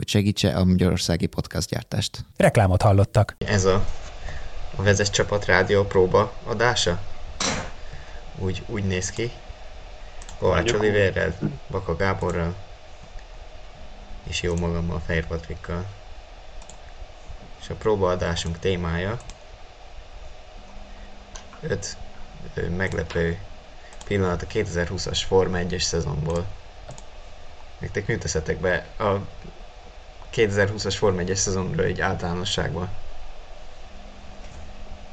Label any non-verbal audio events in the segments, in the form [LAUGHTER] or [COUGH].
hogy segítse a magyarországi gyártást. Reklámot hallottak. Ez a, a vezes csapat rádió próba adása? Úgy, úgy néz ki. Kovács Olivérrel, Baka Gáborral, és jó magammal, Fehér Patrikkal. És a próbaadásunk témája 5 meglepő pillanat a 2020-as Forma 1-es szezonból. Nektek mit teszetek be a 2020-as Forma 1-es szezonról egy általánosságban?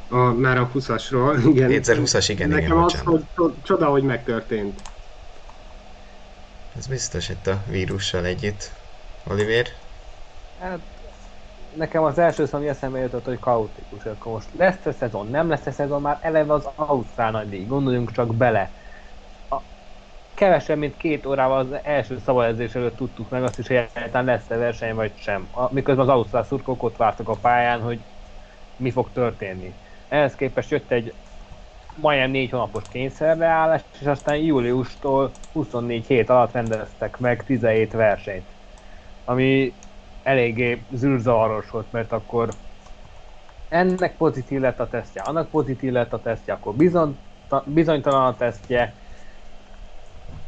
A, már a 20-asról, [LAUGHS] igen. 2020-as, igen, Nekem igen, az, hogy csoda, hogy megtörtént. Ez biztos itt a vírussal együtt. Oliver? Hát, nekem az első szó, ami eszembe jutott, hogy kaotikus. Akkor most lesz a szezon, nem lesz a szezon, már eleve az Ausztrál nagydíj, gondoljunk csak bele. Kevesebb, mint két órával az első szabályozás előtt tudtuk meg azt is, hogy egyáltalán lesz-e verseny vagy sem. A, miközben az Ausztrál szurkok ott vártak a pályán, hogy mi fog történni. Ehhez képest jött egy majdnem négy hónapos kényszerbeállás, és aztán júliustól 24 hét alatt rendeztek meg 17 versenyt ami eléggé zűrzavaros volt, mert akkor ennek pozitív lett a tesztje, annak pozitív lett a tesztje, akkor bizony, bizonytalan a tesztje.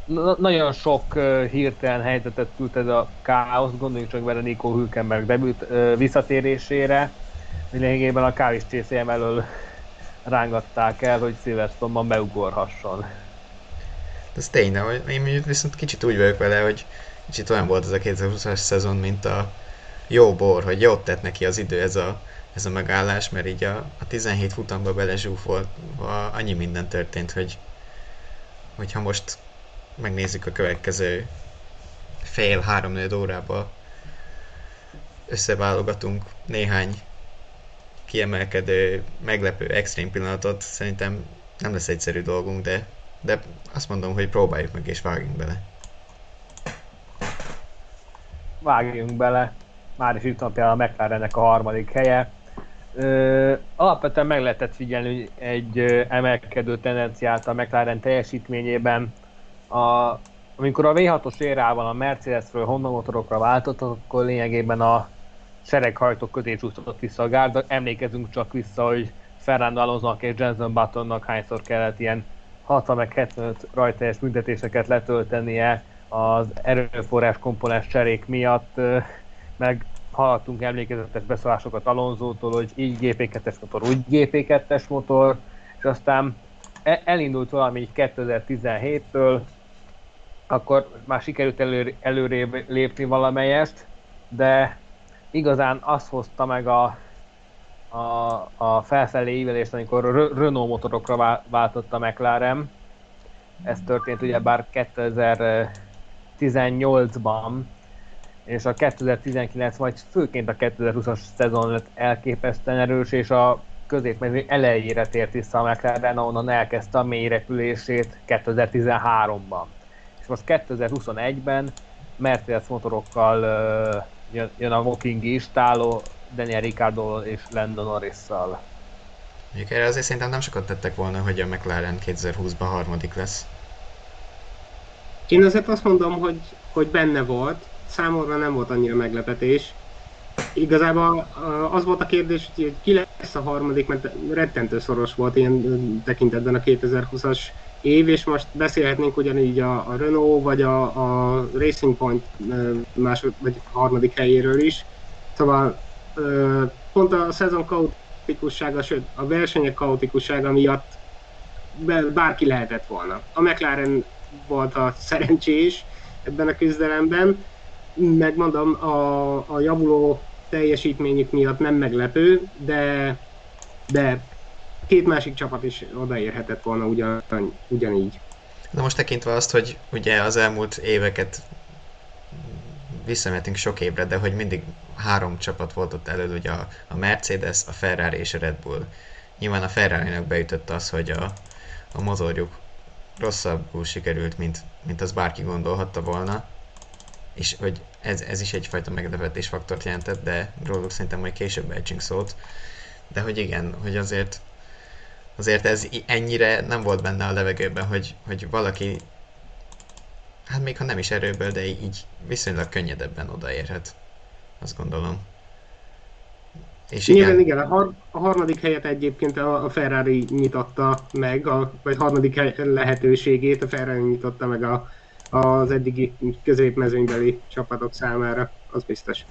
Na, nagyon sok uh, hirtelen helyzetet küld ez a káosz, gondoljunk csak bele Nico Hülkenberg debüt uh, visszatérésére. Lényegében a kávis CCM elől rángatták el, hogy Silverstone-ban beugorhasson. Ez tényleg, hogy én viszont kicsit úgy vagyok vele, hogy Kicsit olyan volt ez a 2020-as szezon, mint a jó bor, hogy jót tett neki az idő ez a, ez a megállás, mert így a, a 17 futamba belezsúfolva annyi minden történt, hogy hogyha most megnézzük a következő fél, három órába összeválogatunk néhány kiemelkedő, meglepő, extrém pillanatot, szerintem nem lesz egyszerű dolgunk, de, de azt mondom, hogy próbáljuk meg és vágjunk bele vágjunk bele, már is itt van a McLarennek a harmadik helye. Ö, alapvetően meg lehetett figyelni egy emelkedő tendenciát a McLaren teljesítményében. A, amikor a V6-os érával a Mercedesről Honda motorokra váltott, akkor lényegében a sereghajtók közé csúszott vissza a gárda. Emlékezünk csak vissza, hogy Fernando alonso és Jenson Buttonnak hányszor kellett ilyen 60 meg 75 rajteljes büntetéseket letöltenie az erőforrás komponens cserék miatt, meg hallottunk emlékezetes beszólásokat Alonzótól, hogy így GP2-es motor, úgy GP2-es motor, és aztán e, elindult valami 2017-től, akkor már sikerült elő, előrébb lépni valamelyest, de igazán azt hozta meg a, a, a felfelé ívelést, amikor Renault motorokra váltott a McLaren. Ez történt ugye bár 2000 2018-ban, és a 2019, majd főként a 2020-as szezon lett elképesztően erős, és a középmezőny elejére tért vissza a McLaren, ahonnan elkezdte a mély repülését 2013-ban. Most 2021-ben Mercedes motorokkal uh, jön, jön a Walking is, Táló, Daniel Ricciardo és Lando Norris-szal. Erre azért szerintem nem sokat tettek volna, hogy a McLaren 2020-ban harmadik lesz. Én azért azt mondom, hogy, hogy benne volt, számomra nem volt annyira meglepetés. Igazából az volt a kérdés, hogy ki lesz a harmadik, mert rettentő szoros volt ilyen tekintetben a 2020-as év, és most beszélhetnénk ugyanígy a, a Renault vagy a, a Racing Point másod, vagy harmadik helyéről is. Szóval pont a szezon kaotikussága, sőt a versenyek kaotikussága miatt bárki lehetett volna. A McLaren volt a szerencsés ebben a küzdelemben. Megmondom, a, a javuló teljesítményük miatt nem meglepő, de, de két másik csapat is odaérhetett volna ugyan, ugyanígy. Na most tekintve azt, hogy ugye az elmúlt éveket visszamehetünk sok évre, de hogy mindig három csapat volt ott elől, ugye a, a Mercedes, a Ferrari és a Red Bull. Nyilván a Ferrari-nak beütött az, hogy a, a motorjuk rosszabbul sikerült, mint, mint az bárki gondolhatta volna, és hogy ez, ez is egyfajta meglepetés faktort jelentett, de róluk szerintem majd később ejtsünk szót. De hogy igen, hogy azért azért ez ennyire nem volt benne a levegőben, hogy, hogy valaki hát még ha nem is erőből, de így viszonylag könnyedebben odaérhet. Azt gondolom. És igen, igen, igen a, har- a harmadik helyet egyébként a, a Ferrari nyitotta meg, a, vagy harmadik lehetőségét a Ferrari nyitotta meg a, az eddigi középmezőnybeli csapatok számára, az biztos.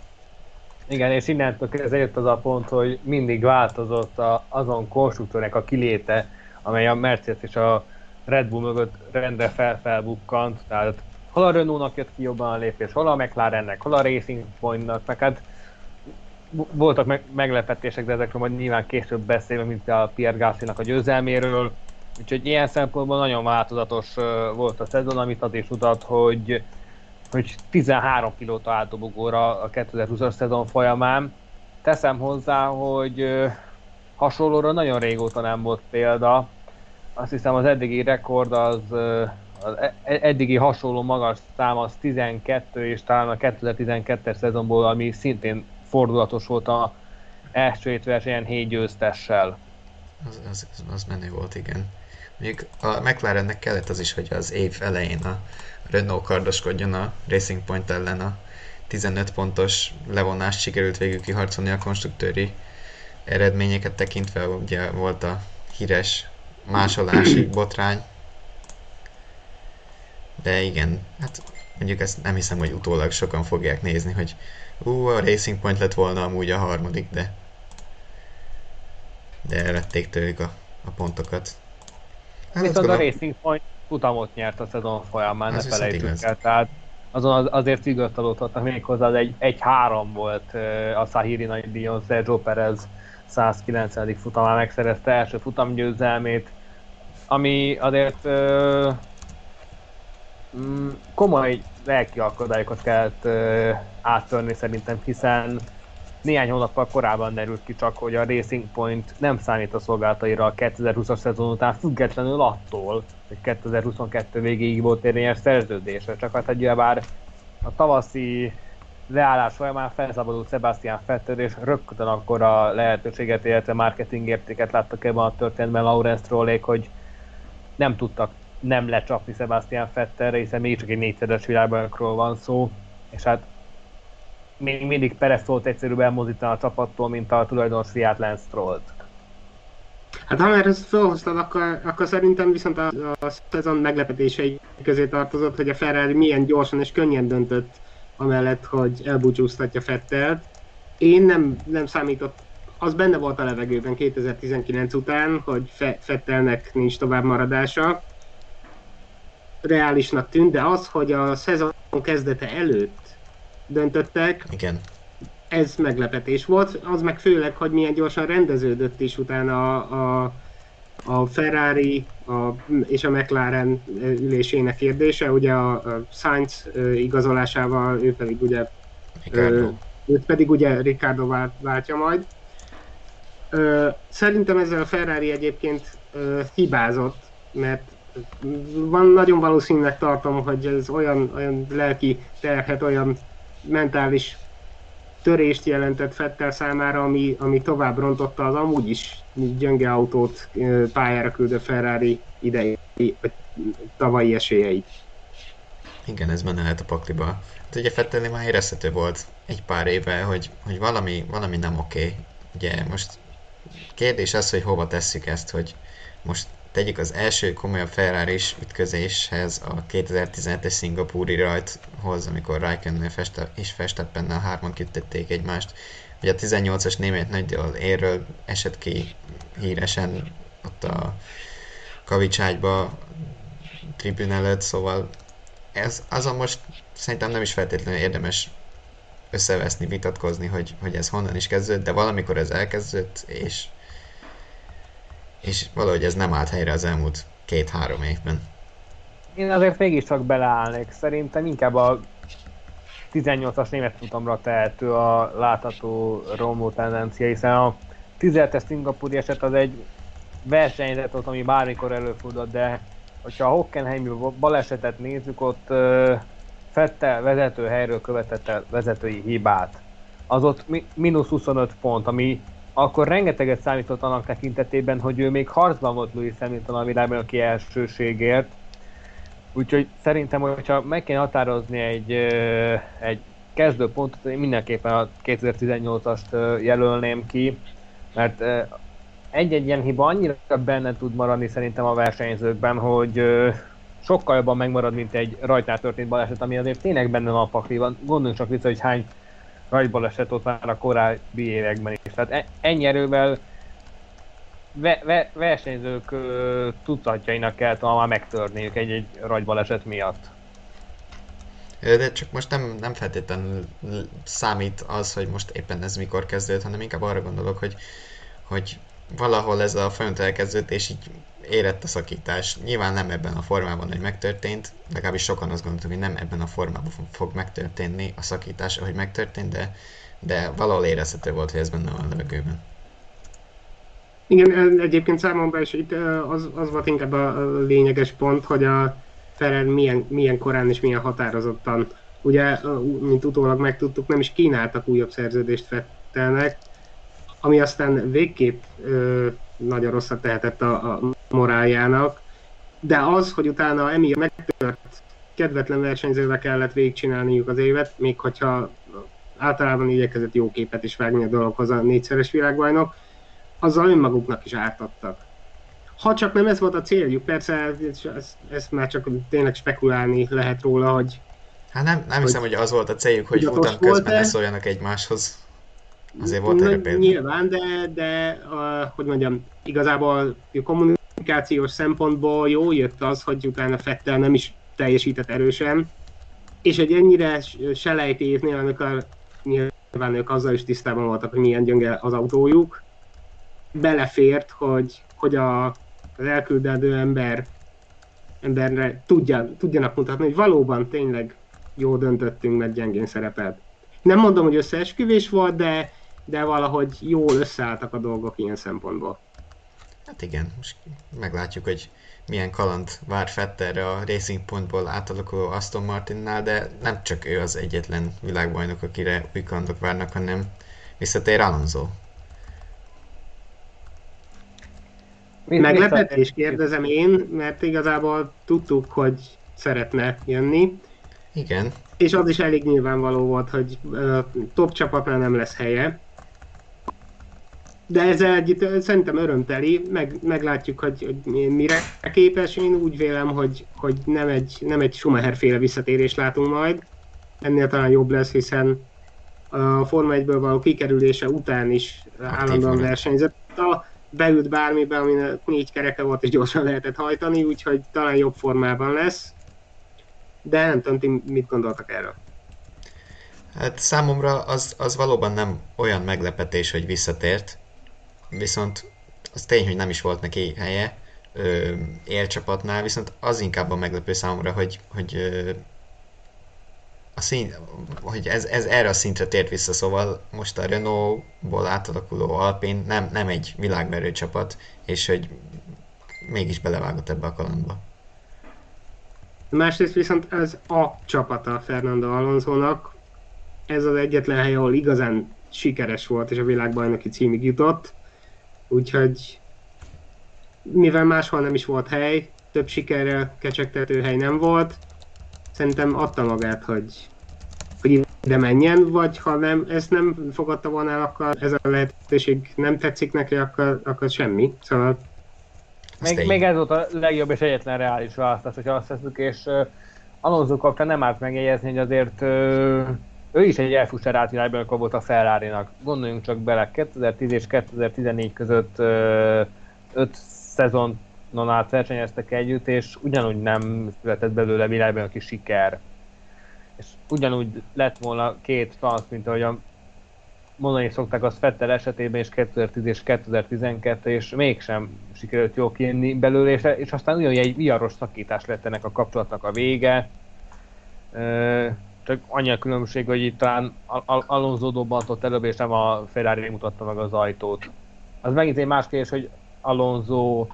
Igen, és innentől kezdve jött az a pont, hogy mindig változott a, azon konstruktőrnek a kiléte, amely a Mercedes és a Red Bull mögött rendre felfelbukkant, tehát hol a Renault-nak jött ki jobban a lépés, hol a McLarennek, hol a Racing Point-nak, meg hát voltak meg, meglepetések, de ezekről majd nyilván később beszélünk, mint a Pierre Gasly-nak a győzelméről. Úgyhogy ilyen szempontból nagyon változatos volt a szezon, amit az is mutat, hogy, hogy 13 pilóta állt dobogóra a 2020-as szezon folyamán. Teszem hozzá, hogy hasonlóra nagyon régóta nem volt példa. Azt hiszem az eddigi rekord az, az e, e, eddigi hasonló magas szám az 12, és talán a 2012-es szezonból, ami szintén fordulatos volt a első hét versenyen 7 győztessel. Az, az, az menő volt, igen. Még a McLarennek kellett az is, hogy az év elején a Renault kardoskodjon a Racing Point ellen a 15 pontos levonást sikerült végül kiharcolni a konstruktőri eredményeket tekintve, ugye volt a híres másolási [CLEARS THROAT] botrány. De igen, hát mondjuk ezt nem hiszem, hogy utólag sokan fogják nézni, hogy ú, a Racing Point lett volna amúgy a harmadik, de de elvették tőlük a, a pontokat. Hát Viszont a Racing Point futamot nyert a szezon folyamán, ne felejtsük el. Tehát azon az, azért vigasztalódhatnak még hozzá, az egy, egy három volt a Sahiri nagy díjon, Sergio Perez 190. futamán megszerezte első futamgyőzelmét, ami azért ö, mm, komoly lelki akadályokat kellett ö, áttörni szerintem, hiszen néhány hónappal korábban derült ki csak, hogy a Racing Point nem számít a szolgálataira a 2020-as szezon után, függetlenül attól, hogy 2022 végéig volt érvényes szerződése. Csak hát egy bár a tavaszi leállás folyamán felszabadult Sebastian Vettel, és rögtön akkor a lehetőséget, illetve marketing értéket láttak ebben a történetben Lawrence Trollék, hogy nem tudtak nem lecsapni Sebastian Vettelre, hiszen csak egy négyszeres világbajnokról van szó, és hát még mindig Perez volt egyszerűbb elmozdítani a csapattól, mint a tulajdonos fiát Lance Strollt. Hát ha már ezt felhoztad, akkor, akkor szerintem viszont a, a szezon meglepetései közé tartozott, hogy a Ferrari milyen gyorsan és könnyen döntött amellett, hogy elbúcsúztatja Fettelt. Én nem, nem számított, az benne volt a levegőben 2019 után, hogy Fe, Fettelnek nincs tovább maradása. Reálisnak tűnt, de az, hogy a szezon kezdete előtt döntöttek. Igen. Ez meglepetés volt, az meg főleg, hogy milyen gyorsan rendeződött is utána a, a, a Ferrari a, és a McLaren ülésének kérdése, ugye a, a Sainz igazolásával, ő pedig ugye Ricardo. őt pedig ugye Ricardo vált, váltja majd. Szerintem ezzel a Ferrari egyébként hibázott, mert van, nagyon valószínűleg tartom, hogy ez olyan, olyan lelki terhet, olyan mentális törést jelentett Fettel számára, ami, ami tovább rontotta az amúgy is gyönge autót pályára küldő Ferrari idei, tavalyi esélyeit. Igen, ez benne lehet a pakliba. Hát ugye Fettelni már érezhető volt egy pár éve, hogy, hogy valami, valami nem oké. Okay. Ugye most kérdés az, hogy hova tesszük ezt, hogy most tegyük az első komolyabb ferrari ütközéshez a 2017-es szingapúri rajthoz, amikor Raikkonen és Verstappennel hárman küttették egymást. Ugye a 18-as német nagydíjal érről esett ki híresen ott a kavicságyba tribün előtt, szóval ez azon most szerintem nem is feltétlenül érdemes összeveszni, vitatkozni, hogy, hogy ez honnan is kezdődött, de valamikor ez elkezdődött, és és valahogy ez nem állt helyre az elmúlt két-három évben. Én azért mégiscsak beleállnék. Szerintem inkább a 18-as német futamra tehető a látható romló tendencia, hiszen a 17-es szingapúri eset az egy versenyzet ott, ami bármikor előfordult, de hogyha a Hockenheimi balesetet nézzük, ott Fettel vezető helyről követett el vezetői hibát. Az ott mínusz 25 pont, ami akkor rengeteget számított annak tekintetében, hogy ő még harcban volt Louis Hamilton a világban aki elsőségért. Úgyhogy szerintem, hogyha meg kéne határozni egy, egy kezdőpontot, én mindenképpen a 2018-ast jelölném ki, mert egy-egy ilyen hiba annyira benne tud maradni szerintem a versenyzőkben, hogy sokkal jobban megmarad, mint egy rajtnál történt baleset, ami azért tényleg benne van a pakliban. Gondoljunk csak vissza, hogy hány rajtbaleset ott már a korábbi években is. Tehát e- ennyi erővel ve- ve- versenyzők uh, tudatjainak kell talán már megtörniük egy-egy rajtbaleset miatt. De csak most nem, nem feltétlenül számít az, hogy most éppen ez mikor kezdődött, hanem inkább arra gondolok, hogy, hogy valahol ez a folyamat elkezdődött, és így érett a szakítás. Nyilván nem ebben a formában, hogy megtörtént, legalábbis sokan azt gondoltuk, hogy nem ebben a formában fog megtörténni a szakítás, ahogy megtörtént, de, de valahol érezhető volt, hogy ez benne van a levegőben. Igen, egyébként számomra is itt az, az volt inkább a lényeges pont, hogy a Ferrer milyen, milyen korán és milyen határozottan, ugye, mint utólag megtudtuk, nem is kínáltak újabb szerződést Fettelnek, ami aztán végképp ö, nagyon rosszat tehetett a, a moráljának, de az, hogy utána emiatt megtört kedvetlen versenyzővel kellett végigcsinálniuk az évet, még hogyha általában igyekezett jó képet is vágni a dologhoz a négyszeres világbajnok, azzal önmaguknak is ártottak. Ha csak nem ez volt a céljuk, persze ezt, ezt már csak tényleg spekulálni lehet róla, hogy... Hát nem, nem hogy hiszem, hogy az volt a céljuk, hogy futam közben ne szóljanak egymáshoz. Azért volt erre példa. Nyilván, de, de uh, hogy mondjam, igazából a kommunikációs szempontból jó jött az, hogy utána Fettel nem is teljesített erősen, és egy ennyire selejtélyét nyilván, nyilván ők azzal is tisztában voltak, hogy milyen gyönge az autójuk, belefért, hogy, hogy a, az elküldendő ember emberre tudja, tudjanak mutatni, hogy valóban tényleg jó döntöttünk, mert gyengén szerepelt. Nem mondom, hogy összeesküvés volt, de de valahogy jól összeálltak a dolgok ilyen szempontból. Hát igen, most meglátjuk, hogy milyen kaland vár Fetterre a Racing Pointból átalakuló Aston Martinnál, de nem csak ő az egyetlen világbajnok, akire új kalandok várnak, hanem visszatér Alonso. Meglepetés kérdezem én, mert igazából tudtuk, hogy szeretne jönni. Igen. És az is elég nyilvánvaló volt, hogy top csapatnál nem lesz helye de ez egy, szerintem örömteli, meg, meglátjuk, hogy, hogy mire képes. Én úgy vélem, hogy, hogy nem egy, nem egy Schumacher féle visszatérés látunk majd. Ennél talán jobb lesz, hiszen a Forma 1-ből való kikerülése után is állandóan versenyzett. A beült bármibe, ami négy kereke volt és gyorsan lehetett hajtani, úgyhogy talán jobb formában lesz. De nem tudom, ti mit gondoltak erről? Hát számomra az, az valóban nem olyan meglepetés, hogy visszatért, viszont az tény, hogy nem is volt neki helye ö, élcsapatnál, viszont az inkább a meglepő számomra, hogy, hogy ö, a szín, hogy ez, ez erre a szintre tért vissza, szóval most a Renault-ból átalakuló Alpin nem, nem egy világmerő csapat, és hogy mégis belevágott ebbe a kalandba. Másrészt viszont ez a csapata Fernando Alonso-nak, ez az egyetlen hely, ahol igazán sikeres volt, és a világbajnoki címig jutott. Úgyhogy mivel máshol nem is volt hely, több sikerrel kecsegtető hely nem volt, szerintem adta magát, hogy, hogy ide menjen, vagy ha nem, ezt nem fogadta volna el, akkor ez a lehetőség nem tetszik neki, akkor, akkor semmi. Szóval még, még ez volt a legjobb és egyetlen reális választás, hogyha azt teszünk, és uh, Alonso kapcsán nem árt megjegyezni, hogy azért uh, ő is egy elfusser átvilágban volt a ferrari -nak. Gondoljunk csak bele, 2010 és 2014 között ö, öt szezonon át versenyeztek együtt, és ugyanúgy nem született belőle kis siker. És ugyanúgy lett volna két transz, mint ahogy a mondani szokták az Fettel esetében is 2010 és 2012, és mégsem sikerült jól kijönni belőle, és, és aztán ugyanúgy egy viharos szakítás lett ennek a kapcsolatnak a vége csak annyi a különbség, hogy itt talán Al- Alonso előbb, és nem a Ferrari mutatta meg az ajtót. Az megint egy más kérdés, hogy Alonso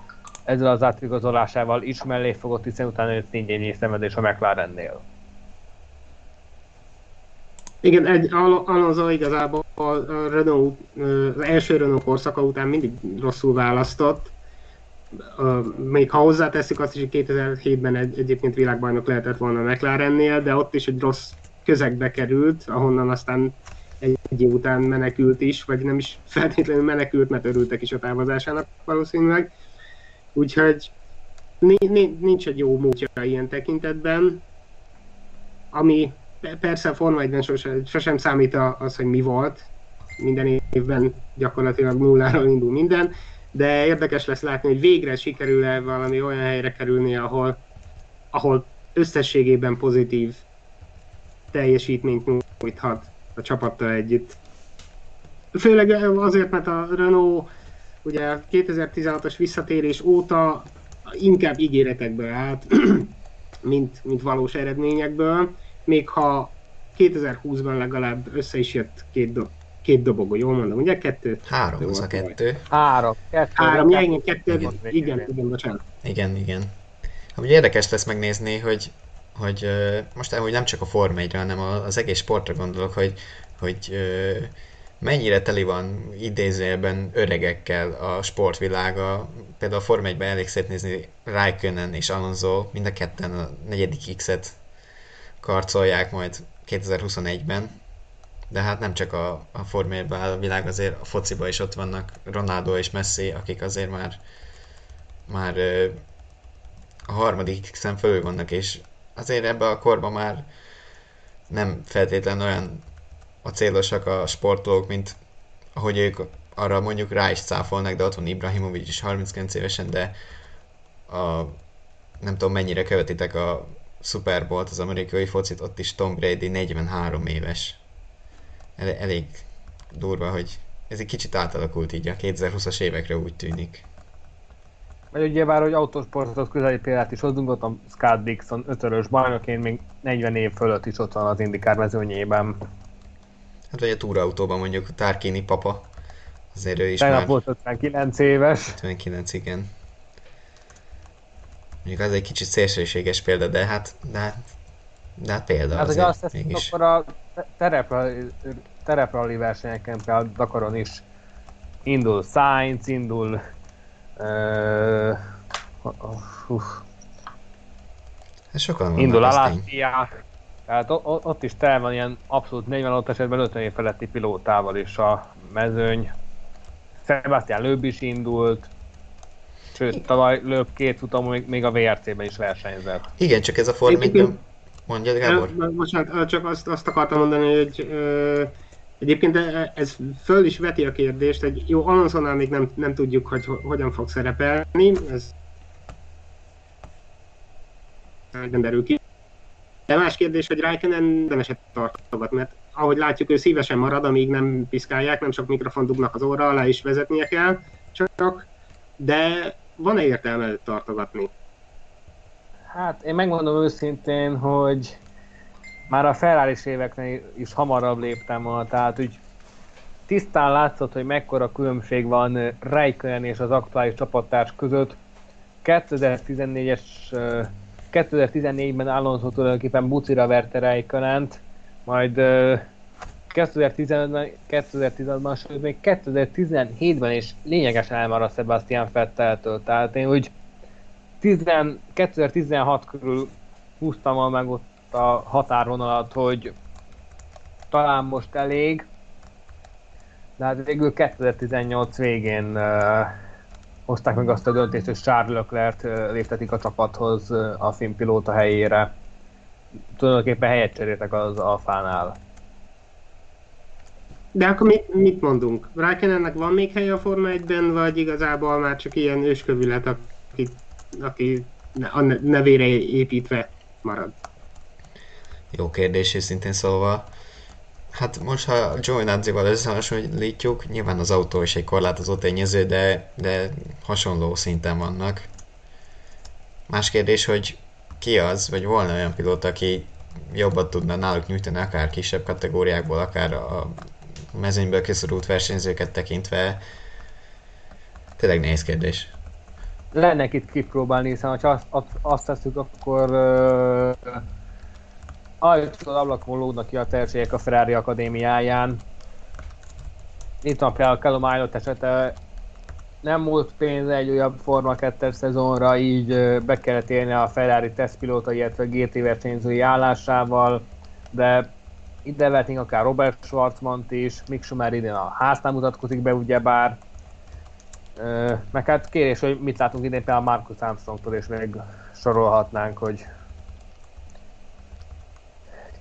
ezzel az átigazolásával is mellé fogott, hiszen utána jött négy szenvedés a McLarennél. Igen, egy, Alonso igazából a Renault, az első Renault korszaka után mindig rosszul választott. Még ha hozzáteszük azt is, hogy 2007-ben egy, egyébként világbajnok lehetett volna a McLarennél, de ott is egy rossz közegbe került, ahonnan aztán egy év után menekült is, vagy nem is feltétlenül menekült, mert örültek is a távozásának valószínűleg. Úgyhogy nincs egy jó módja ilyen tekintetben, ami persze a Forma 1 sosem, sosem számít az, hogy mi volt, minden évben gyakorlatilag nulláról indul minden, de érdekes lesz látni, hogy végre sikerül-e valami olyan helyre kerülni, ahol, ahol összességében pozitív teljesítményt nyújthat a csapattal együtt. Főleg azért, mert a Renault ugye 2016-os visszatérés óta inkább ígéretekből állt, [CLEARS THROAT] mint, mint valós eredményekből, még ha 2020-ban legalább össze is jött két, do- két dobogó, jól mondom, ugye? Kettő? Három az a kettő. Három. Kettő, Három, ja, igen, kettő, igen, igen, igen, igen, bocsánat. Igen, igen. Ugye érdekes lesz megnézni, hogy, hogy most hogy nem csak a Forma 1 hanem az egész sportra gondolok, hogy, hogy mennyire teli van idézőjelben öregekkel a sportvilága. Például a Forma 1-ben elég szép nézni Raikkonen és Alonso, mind a ketten a negyedik X-et karcolják majd 2021-ben. De hát nem csak a, a Forma 1 a világ, azért a fociba is ott vannak Ronaldo és Messi, akik azért már már a harmadik X-en fölül vannak, és azért ebbe a korban már nem feltétlen olyan a célosak a sportolók, mint ahogy ők arra mondjuk rá is cáfolnak, de ott van Ibrahimovic is 39 évesen, de a, nem tudom mennyire követitek a Super Bowl-t, az amerikai focit, ott is Tom Brady 43 éves. El, elég durva, hogy ez egy kicsit átalakult így a 2020-as évekre úgy tűnik. Vagy ugye bár, hogy autósportot közeli példát is hozzunk, ott a Scott Dixon ötörös bajnoként még 40 év fölött is ott van az Indikár mezőnyében. Hát vagy a túrautóban mondjuk Tárkini papa, azért ő is Tegnap már... volt 59 éves. 59, igen. Mondjuk az egy kicsit szélsőséges példa, de hát, de hát, de hát példa hát, azért, azt mégis. akkor a tereprali, tereprali versenyeken, például Dakaron is indul Sainz, indul uh, uh, hát sokan indul Alapia, tehát ott is tel van ilyen abszolút 40 ott esetben 50 év feletti pilótával is a mezőny. Sebastian Löb is indult, sőt, tavaly Löb két futam még, még a VRC-ben is versenyzett. Igen, csak ez a Form 1 Mondjad, Gábor? Bocsánat, csak azt, azt akartam mondani, hogy ö, egyébként ez föl is veti a kérdést, hogy jó, Alonsonál még nem, nem tudjuk, hogy hogyan fog szerepelni, ez nem derül ki. De más kérdés, hogy Raikkonen nem esett tartogat, mert ahogy látjuk, ő szívesen marad, amíg nem piszkálják, nem sok mikrofon dugnak az óra alá, is vezetnie kell, csak, de van-e értelme tartogatni? Hát én megmondom őszintén, hogy már a ferrari éveknél is hamarabb léptem volna, tehát úgy tisztán látszott, hogy mekkora különbség van Raikkonen és az aktuális csapattárs között. 2014-es 2014-ben Alonso tulajdonképpen bucira verte Räikkönent, majd 2015-ben, 2016-ban, sőt még 2017-ben is lényegesen elmaradt Sebastian Fetteltől. Tehát én úgy 10, 2016 körül húztam meg ott a határvonalat, hogy talán most elég, de hát végül 2018 végén uh, hozták meg azt a döntést, hogy Charles Leclerc léptetik a csapathoz a filmpilóta helyére. Tulajdonképpen helyet cseréltek az Alfánál. De akkor mit, mit mondunk? Raikkonennek van még helye a Forma 1-ben, vagy igazából már csak ilyen őskövület, aki, aki a nevére építve marad? Jó kérdés, szintén szóval. Hát most, ha Giovinazzi-val összehasonlítjuk, nyilván az autó is egy korlátozó tényező, de, de hasonló szinten vannak. Más kérdés, hogy ki az, vagy volna olyan pilóta, aki jobbat tudna náluk nyújtani, akár kisebb kategóriákból, akár a mezőnyből kiszorult versenyzőket tekintve. Tényleg nehéz kérdés. Lenne itt kipróbálni, hiszen ha azt, azt, azt tesszük, akkor uh, ajtól ablakon lógnak ki a tehetségek a Ferrari Akadémiáján. Itt van például Callum Aylott esete, nem volt pénz egy újabb Forma 2 szezonra, így be kellett élni a Ferrari tesztpilóta, illetve GT versenyzői állásával, de ide vehetnénk akár Robert Schwarzman is, Mick Schumer idén a háznál mutatkozik be ugyebár, meg hát kérés, hogy mit látunk idén például Marcus Armstrongtól, és még sorolhatnánk, hogy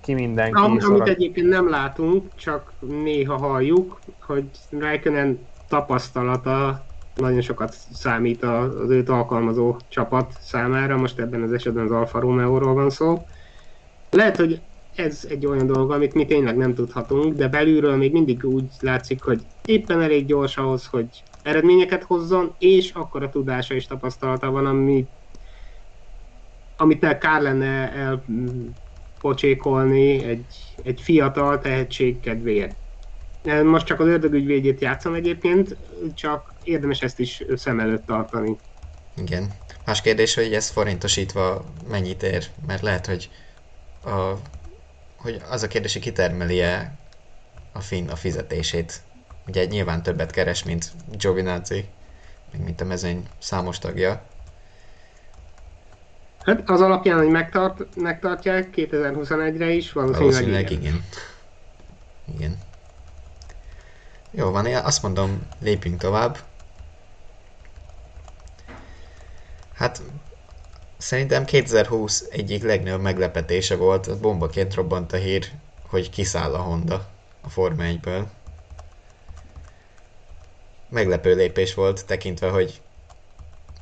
ki mindenki. Am, amit egyébként nem látunk, csak néha halljuk, hogy Raikkonen tapasztalata nagyon sokat számít az őt alkalmazó csapat számára, most ebben az esetben az Alfa Romeo-ról van szó. Lehet, hogy ez egy olyan dolog, amit mi tényleg nem tudhatunk, de belülről még mindig úgy látszik, hogy éppen elég gyors ahhoz, hogy eredményeket hozzon, és akkor a tudása és tapasztalata van, ami, amit kár lenne elpocsékolni egy, egy fiatal tehetség kedvéért. Most csak az ördögügyvédjét játszom egyébként, csak érdemes ezt is szem előtt tartani. Igen. Más kérdés, hogy ez forintosítva mennyit ér, mert lehet, hogy, a, hogy az a kérdés, hogy kitermeli-e a finn a fizetését. Ugye nyilván többet keres, mint Giovinazzi, mint a mezőny számos tagja. Hát az alapján, hogy megtart, megtartják 2021-re is, valószínűleg, valószínűleg igen. igen. Igen. Jó van, én azt mondom, lépjünk tovább. Hát szerintem 2020 egyik legnagyobb meglepetése volt, az bombaként robbant a hír, hogy kiszáll a Honda a Forma 1-ből. Meglepő lépés volt, tekintve, hogy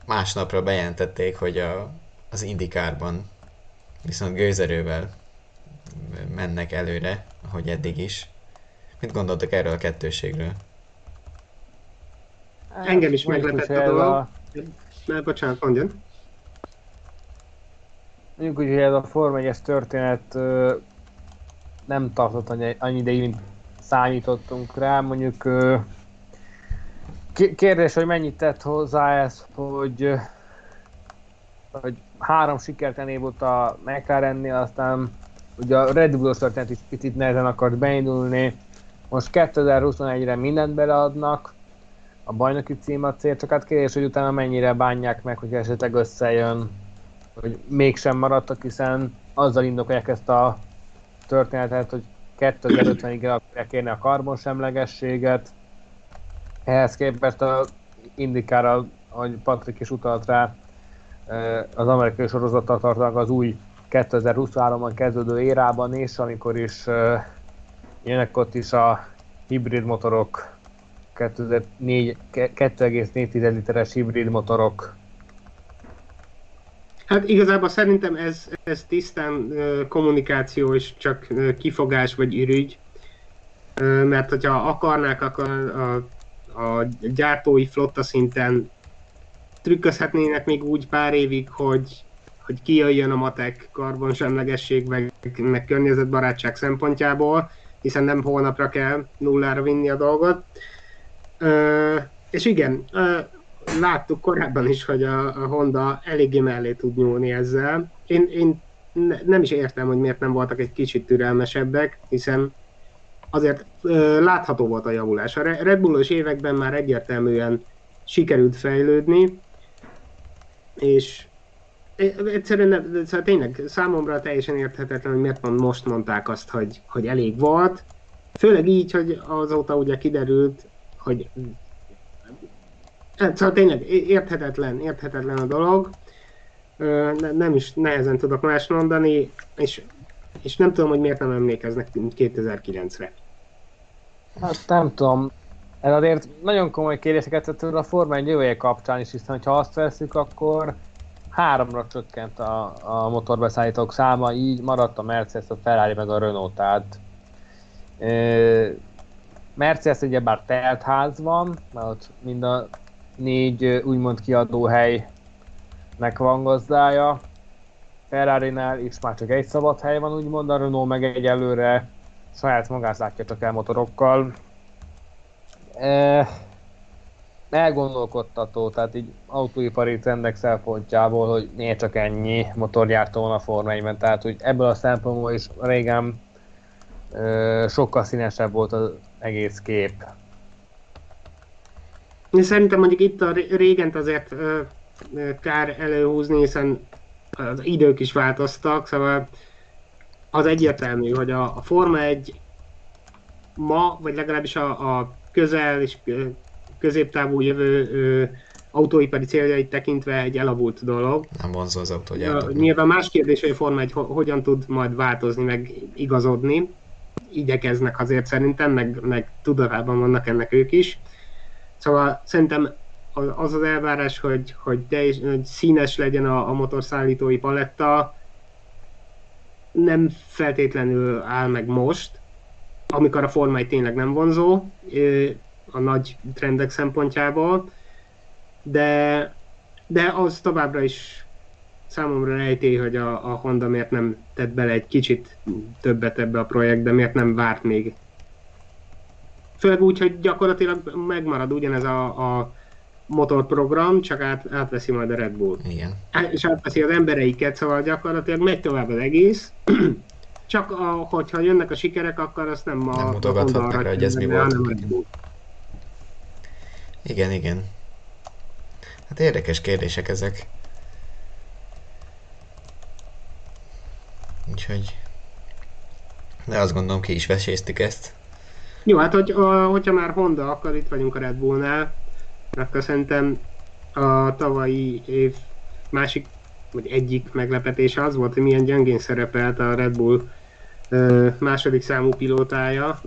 másnapra bejelentették, hogy a, az Indikárban viszont gőzerővel mennek előre, ahogy eddig is. Mit gondoltak erről a kettőségről? Engem is meglepett a dolog. Mert bocsánat, mondjon. Mondjuk úgy, hogy ez a Form 1 történet nem tartott annyi ideig, mint számítottunk rá. Mondjuk kérdés, hogy mennyit tett hozzá ez, hogy, hogy három sikerten év volt a McLarennél, aztán ugye a Red Bull-os történet is picit nehezen akart beindulni, most 2021-re mindent beleadnak, a bajnoki cím a cél, csak hát kérdés, hogy utána mennyire bánják meg, hogy esetleg összejön, hogy mégsem maradtak, hiszen azzal indokolják ezt a történetet, hogy 2050-ig el akarják érni a karbonsemlegességet. Ehhez képest a Indikára, ahogy Patrik is utalt rá, az amerikai sorozattal tartanak az új 2023-ban kezdődő érában és amikor is jönnek ott is a hibrid motorok 2,4 literes hibrid motorok. Hát igazából szerintem ez, ez tisztán kommunikáció és csak kifogás vagy ürügy, mert hogyha akarnák, akkor a, a gyártói flotta szinten trükközhetnének még úgy pár évig, hogy, hogy kijöjjön a matek karbonsemlegesség meg, meg környezetbarátság szempontjából, hiszen nem holnapra kell nullára vinni a dolgot. Uh, és igen, uh, láttuk korábban is, hogy a, a Honda eléggé mellé tud nyúlni ezzel. Én, én ne, nem is értem, hogy miért nem voltak egy kicsit türelmesebbek, hiszen azért uh, látható volt a javulás. A Red Bullos években már egyértelműen sikerült fejlődni, és egyszerűen nem, szóval tényleg számomra teljesen érthetetlen, hogy miért most mondták azt, hogy, hogy elég volt. Főleg így, hogy azóta ugye kiderült, hogy hát, szóval tényleg érthetetlen, érthetetlen a dolog. Nem is nehezen tudok más mondani, és, és nem tudom, hogy miért nem emlékeznek 2009-re. Hát nem tudom. Ez azért nagyon komoly kérdéseket tett a Forma 1 jövője kapcsán is, hiszen ha azt veszük, akkor háromra csökkent a, a motorbeszállítók száma, így maradt a Mercedes, a Ferrari meg a Renault, tehát Mercedes ugyebár telt ház van, mert ott mind a négy úgymond kiadóhelynek van gazdája. Ferrari-nál is már csak egy szabad hely van, úgymond a Renault meg egyelőre saját magát látja csak el motorokkal. E, elgondolkodtató, tehát így autóipari trendek szempontjából, hogy miért csak ennyi motorgyártó van a Forma 1 tehát hogy ebből a szempontból is régen e, sokkal színesebb volt az egész kép. Én szerintem mondjuk itt a régent azért kár előhúzni, hiszen az idők is változtak, szóval az egyértelmű, hogy a, a Forma 1 ma, vagy legalábbis a, a közel és középtávú jövő ö, autóipari céljait tekintve egy elavult dolog. Nem vonzó az autógyártók. Nyilván más kérdés, hogy a Forma 1 hogyan tud majd változni, meg igazodni. Igyekeznek azért szerintem, meg, meg tudatában vannak ennek ők is. Szóval szerintem az az elvárás, hogy, hogy, teljes, hogy színes legyen a, a motorszállítói paletta, nem feltétlenül áll meg most, amikor a Forma 1 tényleg nem vonzó a nagy trendek szempontjából, de, de az továbbra is számomra rejtély, hogy a, a Honda miért nem tett bele egy kicsit többet ebbe a projektbe, miért nem várt még. Főleg úgy, hogy gyakorlatilag megmarad ugyanez a, a motorprogram, csak át, átveszi majd a Red Bull. Igen. És átveszi az embereiket, szóval gyakorlatilag megy tovább az egész. Csak a, hogyha jönnek a sikerek, akkor azt nem, a, nem mutogathatnak rá, hogy ez mi volt. Igen, igen. Hát érdekes kérdések ezek. Úgyhogy... De azt gondolom ki is veséztük ezt. Jó, hát hogy, a, hogyha már Honda, akkor itt vagyunk a Red Bullnál akkor szerintem a tavalyi év másik, vagy egyik meglepetése az volt, hogy milyen gyengén szerepelt a Red Bull második számú pilótája,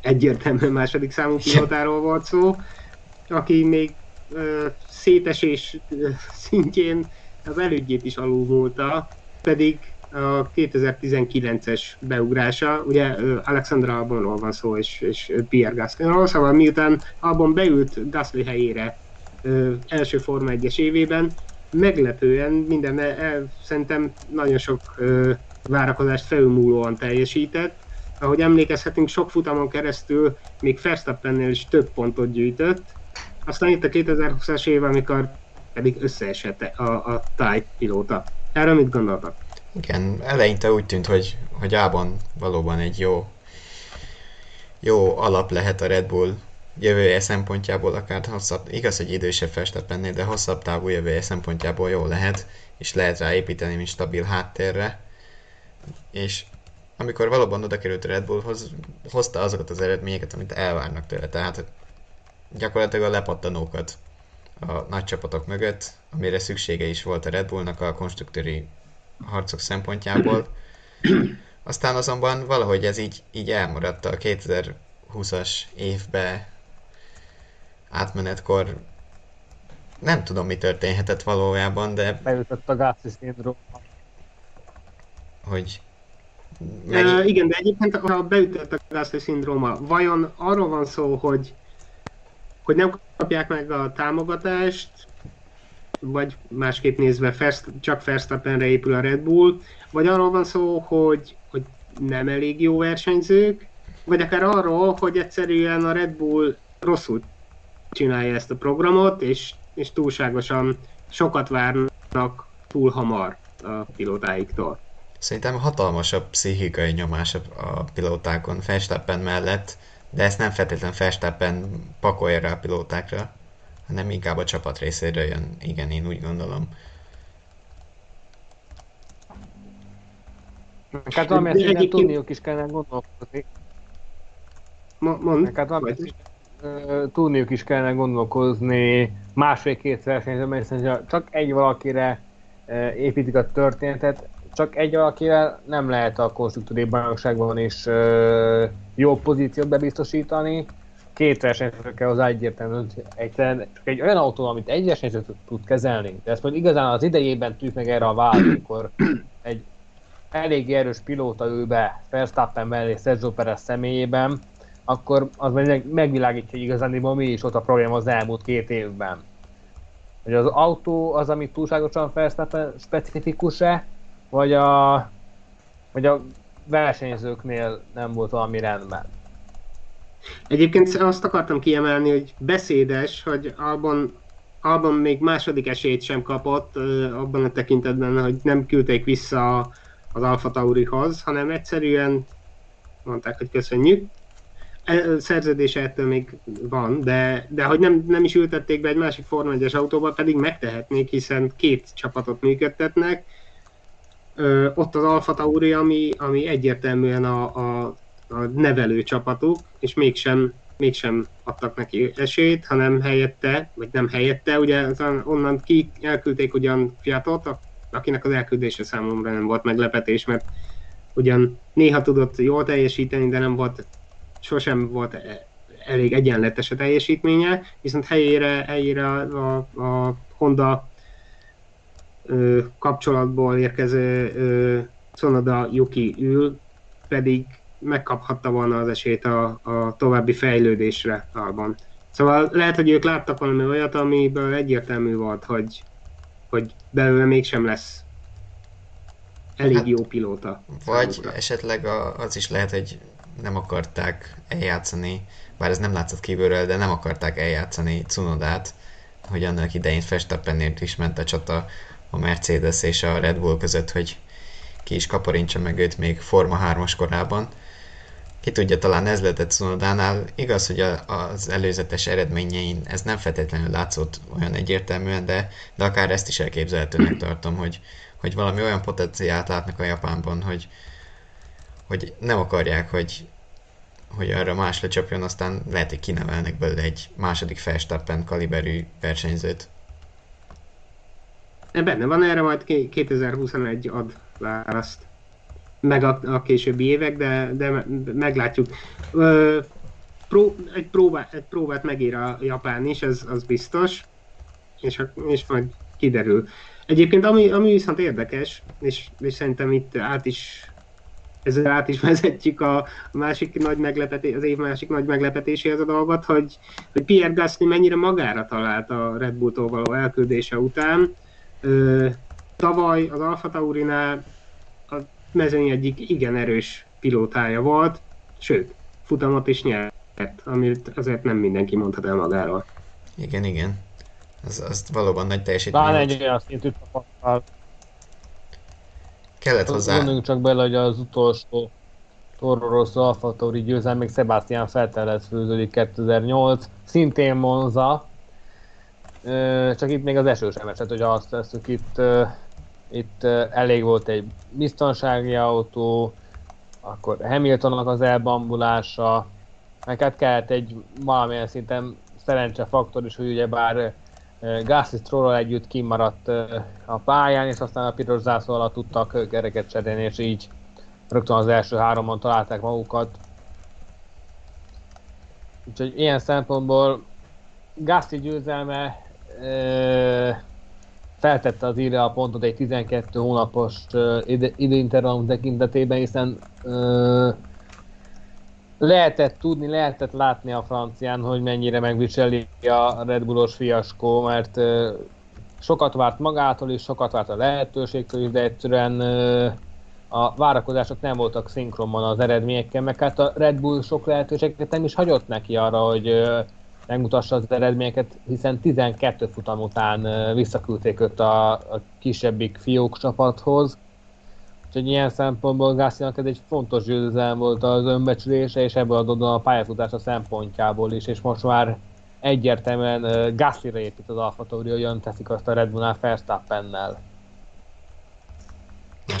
egyértelműen második számú [LAUGHS] pilótáról volt szó, aki még szétesés szintjén az elődjét is alulmúlta, pedig a 2019-es beugrása, ugye Alexander Albonról van szó, és, és Pierre Gaslyról, szóval miután Albon beült Gasly helyére ö, első Forma 1-es évében, meglepően minden, el, szerintem nagyon sok ö, várakozást felülmúlóan teljesített. Ahogy emlékezhetünk, sok futamon keresztül még Verstappennél is több pontot gyűjtött. Aztán itt a 2020-as év, amikor pedig összeesett a, a táj pilóta. Erről mit gondoltak? Igen, eleinte úgy tűnt, hogy, hogy Ában valóban egy jó, jó alap lehet a Red Bull jövője szempontjából, akár hosszabb, igaz, hogy idősebb Verstappennél, de hosszabb távú jövője szempontjából jó lehet, és lehet rá építeni, mint stabil háttérre. És amikor valóban oda került a Red Bullhoz, hozta azokat az eredményeket, amit elvárnak tőle. Tehát gyakorlatilag a lepattanókat a nagy csapatok mögött, amire szüksége is volt a Red Bullnak a konstruktőri harcok szempontjából. Aztán azonban valahogy ez így, így elmaradt a 2020-as évbe átmenetkor. Nem tudom, mi történhetett valójában, de... Beütött a Gassi szindróma. Hogy... Mennyi... Uh, igen, de egyébként ha beütött a Gassi szindróma, vajon arról van szó, hogy hogy nem kapják meg a támogatást, vagy másképp nézve First, csak Verstappenre épül a Red Bull, vagy arról van szó, hogy, hogy nem elég jó versenyzők, vagy akár arról, hogy egyszerűen a Red Bull rosszul csinálja ezt a programot, és, és túlságosan sokat várnak túl hamar a pilótáiktól. Szerintem hatalmasabb pszichikai nyomás a pilótákon Verstappen mellett, de ezt nem feltétlenül Verstappen pakolja rá a pilótákra hanem inkább a csapat részéről jön. Igen, én úgy gondolom. Hát valamilyen szinten tudniuk is kellene gondolkozni. Mond, hát valamilyen tudniuk is kellene gondolkozni másfél-két versenyző, mert csak egy valakire építik a történetet, csak egy valakivel nem lehet a konstruktúri bajnokságban is jó pozíciót bebiztosítani, két versenyzőt kell hozzá egyértelműen, egyszerűen csak egy olyan autó, amit egy versenyző tud kezelni, de ezt mondjuk igazán az idejében tűnt meg erre a vált, amikor egy elég erős pilóta ül be Verstappen mellé Sergio Perez személyében, akkor az megvilágítja, hogy igazán mi is ott a probléma az elmúlt két évben. Hogy az autó az, ami túlságosan Verstappen specifikus-e, vagy a, vagy a versenyzőknél nem volt valami rendben. Egyébként azt akartam kiemelni, hogy beszédes, hogy Albon, Albon még második esélyt sem kapott abban a tekintetben, hogy nem küldték vissza az Alfa Taurihoz, hanem egyszerűen mondták, hogy köszönjük. E, szerződése ettől még van, de, de hogy nem, nem is ültették be egy másik Forma 1 autóba, pedig megtehetnék, hiszen két csapatot működtetnek. Ö, ott az Alfa Tauri, ami, ami egyértelműen a, a a nevelő csapatuk, és mégsem, mégsem adtak neki esélyt, hanem helyette, vagy nem helyette, ugye onnan ki elküldték ugyan Fiatot, akinek az elküldése számomra nem volt meglepetés, mert ugyan néha tudott jól teljesíteni, de nem volt, sosem volt e, elég egyenletes a teljesítménye, viszont helyére, helyére a, a, a Honda ö, kapcsolatból érkező ö, Sonoda Yuki ül, pedig megkaphatta volna az esélyt a, a további fejlődésre Alban. Szóval lehet, hogy ők láttak valami olyat, amiből egyértelmű volt, hogy, hogy belőle mégsem lesz elég hát, jó pilóta. Vagy számukra. esetleg a, az is lehet, hogy nem akarták eljátszani, bár ez nem látszott kívülről, de nem akarták eljátszani Cunodát, hogy annak idején Verstappenért is ment a csata a Mercedes és a Red Bull között, hogy ki is kaparintsa meg őt még Forma 3-as korában ki tudja, talán ez lehetett Szunodánál. Igaz, hogy a, az előzetes eredményein ez nem feltétlenül látszott olyan egyértelműen, de, de akár ezt is elképzelhetőnek tartom, hogy, hogy valami olyan potenciált látnak a Japánban, hogy, hogy nem akarják, hogy, hogy arra más lecsapjon, aztán lehet, hogy kinevelnek belőle egy második Verstappen kaliberű versenyzőt. Benne van erre majd 2021 ad választ meg a, a későbbi évek, de, de meglátjuk. Ö, pró, egy, próbá, egy próbát megír a Japán is, ez az biztos, és, és majd kiderül. Egyébként ami, ami viszont érdekes, és, és szerintem itt át is ezzel át is [LAUGHS] vezetjük a másik nagy meglepetés, az év másik nagy meglepetéséhez a dolgot, hogy, hogy Pierre Gasly mennyire magára talált a Red Bull-tól való elküldése után. Ö, tavaly az Alfa Taurinál mezőny egyik igen erős pilótája volt, sőt, futamot is nyert, amit azért nem mindenki mondhat el magáról. Igen, igen. Az, az valóban nagy teljesítmény. Talán egy olyan szintű csapattal. Kellett hozzá. Gondoljunk csak bele, hogy az utolsó Toro Rosso Alfa Tauri győzelem még Sebastian Vettelhez főződik 2008, szintén Monza, csak itt még az eső sem esett, hogy azt tesszük itt itt elég volt egy biztonsági autó, akkor Hamiltonnak az elbambulása, meg hát kellett egy valamilyen szinten szerencsefaktor is, hogy ugye bár Gasly Strollal együtt kimaradt a pályán, és aztán a piros zászló alatt tudtak kereket cserélni, és így rögtön az első háromon találták magukat. Úgyhogy ilyen szempontból Gasly győzelme feltette az írja a pontot egy 12 hónapos időintervallum tekintetében, hiszen lehetett tudni, lehetett látni a francián, hogy mennyire megviseli a Red Bullos fiaskó, mert sokat várt magától is, sokat várt a lehetőségtől is, de egyszerűen a várakozások nem voltak szinkronban az eredményekkel, meg hát a Red Bull sok lehetőséget nem is hagyott neki arra, hogy megmutassa az eredményeket, hiszen 12 futam után visszaküldték őt a, a kisebbik fiók csapathoz. Úgyhogy ilyen szempontból Gászínak ez egy fontos győzelem volt az önbecsülése, és ebből adódóan a pályafutása szempontjából is, és most már egyértelműen Gaslyra épít az Alfa Tauri, hogy teszik azt a Red Bullnál Verstappennel.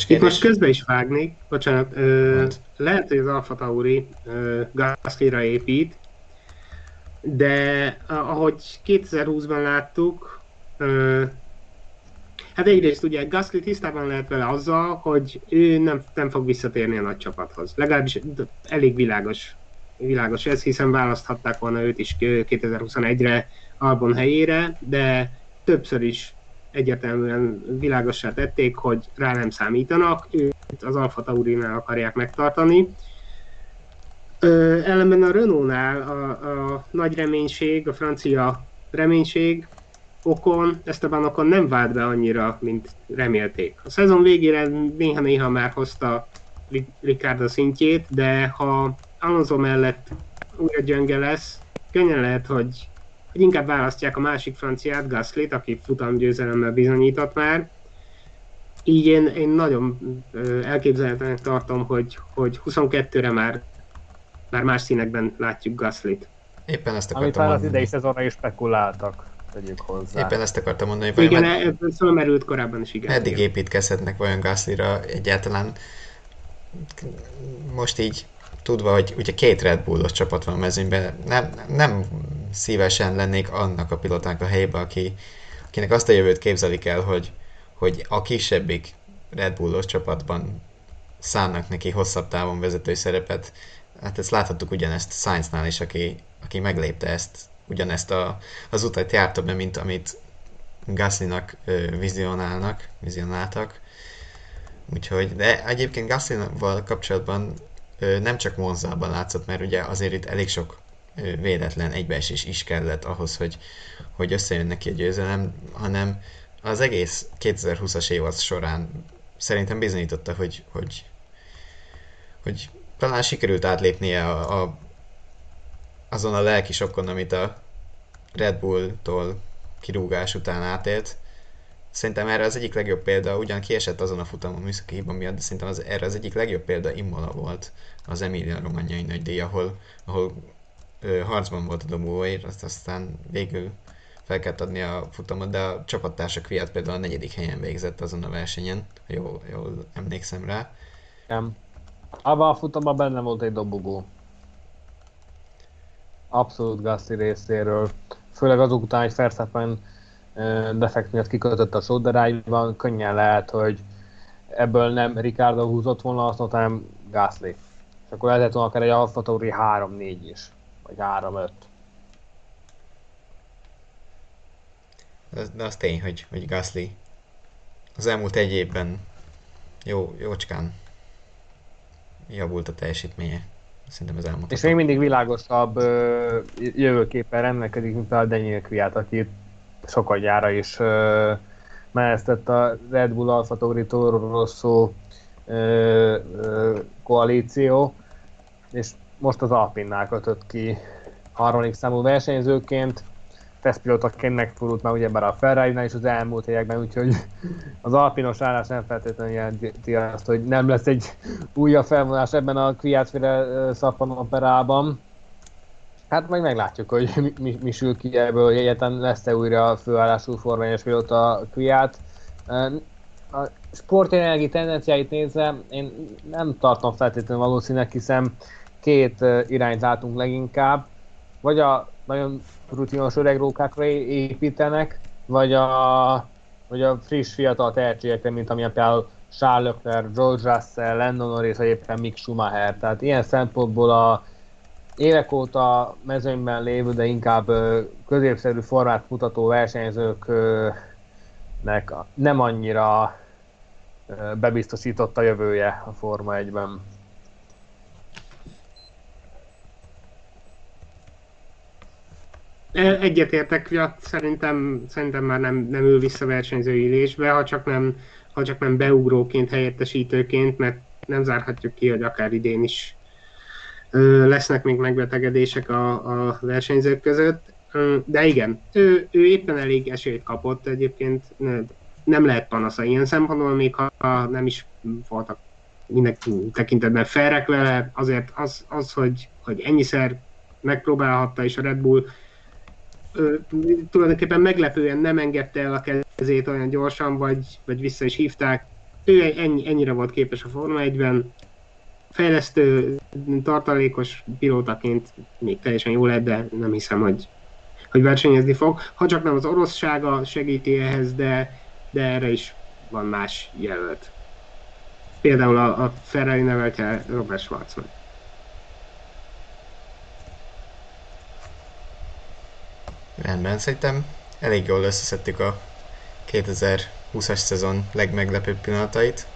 Itt most közben is vágnék, bocsánat, ö, lehet, hogy az Alfa Tauri Gaslyra épít, de ahogy 2020-ban láttuk, hát egyrészt ugye Gasly tisztában lehet vele azzal, hogy ő nem, nem fog visszatérni a nagy csapathoz. Legalábbis elég világos, világos ez, hiszen választhatták volna őt is 2021-re Albon helyére, de többször is egyértelműen világossá tették, hogy rá nem számítanak, őt az Alfa Taurinál akarják megtartani, Ö, ellenben a Renault-nál a, a nagy reménység, a francia reménység Okon, Esteban Okon nem vált be annyira, mint remélték. A szezon végére néha-néha már hozta Ricardo szintjét, de ha Alonso mellett újra gyönge lesz, könnyen lehet, hogy, hogy inkább választják a másik franciát, Gaslyt, aki futamgyőzelemmel bizonyított már. Így én, én nagyon elképzelhetőnek tartom, hogy, hogy 22-re már, már más színekben látjuk Gaslyt. Éppen ezt akartam Amit mondani. az idei szezonra is spekuláltak tegyük hozzá. Éppen ezt akartam mondani, hogy igen, med- ebből fölmerült korábban is, igen. Eddig építkezhetnek vajon Gaslyra egyáltalán most így tudva, hogy ugye két Red Bullos csapat van a mezőnyben, nem, nem szívesen lennék annak a pilotának a helyében, aki, akinek azt a jövőt képzelik el, hogy, hogy a kisebbik Red Bullos csapatban szánnak neki hosszabb távon vezetői szerepet. Hát ezt láthattuk ugyanezt Sainznál is, aki, aki meglépte ezt, ugyanezt a, az utat járta be, mint amit Gaslynak vizionálnak, vizionáltak. Úgyhogy, de egyébként Gaslyval kapcsolatban nem csak Monzában látszott, mert ugye azért itt elég sok véletlen egybeesés is kellett ahhoz, hogy, hogy összejön neki a győzelem, hanem az egész 2020-as évad során szerintem bizonyította, hogy, hogy, hogy talán sikerült átlépnie a, a, azon a lelki sokkon, amit a Red Bull-tól kirúgás után átélt, Szerintem erre az egyik legjobb példa, ugyan kiesett azon a futamon műszaki hiba miatt, de szerintem az, erre az egyik legjobb példa Imola volt az Emilia Romagnai nagy díj, ahol, ahol ö, harcban volt a dobóért, azt aztán végül fel kellett adni a futamot, de a csapattársak fiat például a negyedik helyen végzett azon a versenyen, ha jól, jól emlékszem rá. Nem. Abban a futamban benne volt egy dobogó. Abszolút Gassi részéről. Főleg azok után, hogy Verstappen defekt miatt kikötött a sóderájban, könnyen lehet, hogy ebből nem Ricardo húzott volna azt, hanem Gasly. És akkor lehetett volna akár egy Alfa Tauri 3-4 is, vagy 3-5. De, de az tény, hogy, hogy Gasly az elmúlt egy évben jó, jócskán javult a teljesítménye. Szerintem ez elmondható. És még mindig világosabb jövőképpen rendelkezik, mint a Daniel Kviat, aki sokadjára is uh, menesztett a Red Bull Alfa Tauri Toro Rosso koalíció, és most az Alpinnál kötött ki harmadik számú versenyzőként, tesztpilotaként megfordult már ugyebár a ferrari is az elmúlt években, úgyhogy az alpinos állás nem feltétlenül jelenti azt, hogy nem lesz egy újabb felvonás ebben a Kviatféle szappanoperában. Hát majd meglátjuk, hogy mi, mi, mi sül ki ebből, hogy egyáltalán lesz-e újra a főállású formányos pilóta Kviát. A sportjelenlegi tendenciáit nézve én nem tartom feltétlenül valószínűleg, hiszen két irányt látunk leginkább. Vagy a nagyon rutinos öreg rókákra építenek, vagy a, vagy a friss fiatal tehetségekre, mint amilyen például Charles Leclerc, George Russell, Lando Norris, vagy Mick Schumacher. Tehát ilyen szempontból a, évek óta mezőnyben lévő, de inkább középszerű formát mutató versenyzőknek nem annyira bebiztosított a jövője a Forma 1-ben. Egyetértek, ja, szerintem, szerintem már nem, nem ül vissza versenyzői ülésbe, ha csak nem, ha csak nem beugróként, helyettesítőként, mert nem zárhatjuk ki, hogy akár idén is lesznek még megbetegedések a, a versenyzők között. De igen, ő, ő éppen elég esélyt kapott egyébként, nem lehet panasza ilyen szempontból, még ha nem is voltak minden tekintetben felrek vele, azért az, az hogy, hogy ennyiszer megpróbálhatta, és a Red Bull tulajdonképpen meglepően nem engedte el a kezét olyan gyorsan, vagy, vagy vissza is hívták. Ő ennyi, ennyire volt képes a Forma 1-ben, fejlesztő, tartalékos pilótaként még teljesen jó lehet, de nem hiszem, hogy, hogy versenyezni fog. Ha csak nem az oroszsága segíti ehhez, de, de erre is van más jelölt. Például a, a Ferrari neveltje Robert Schwarzman. Rendben, szerintem elég jól összeszedtük a 2020-as szezon legmeglepőbb pillanatait.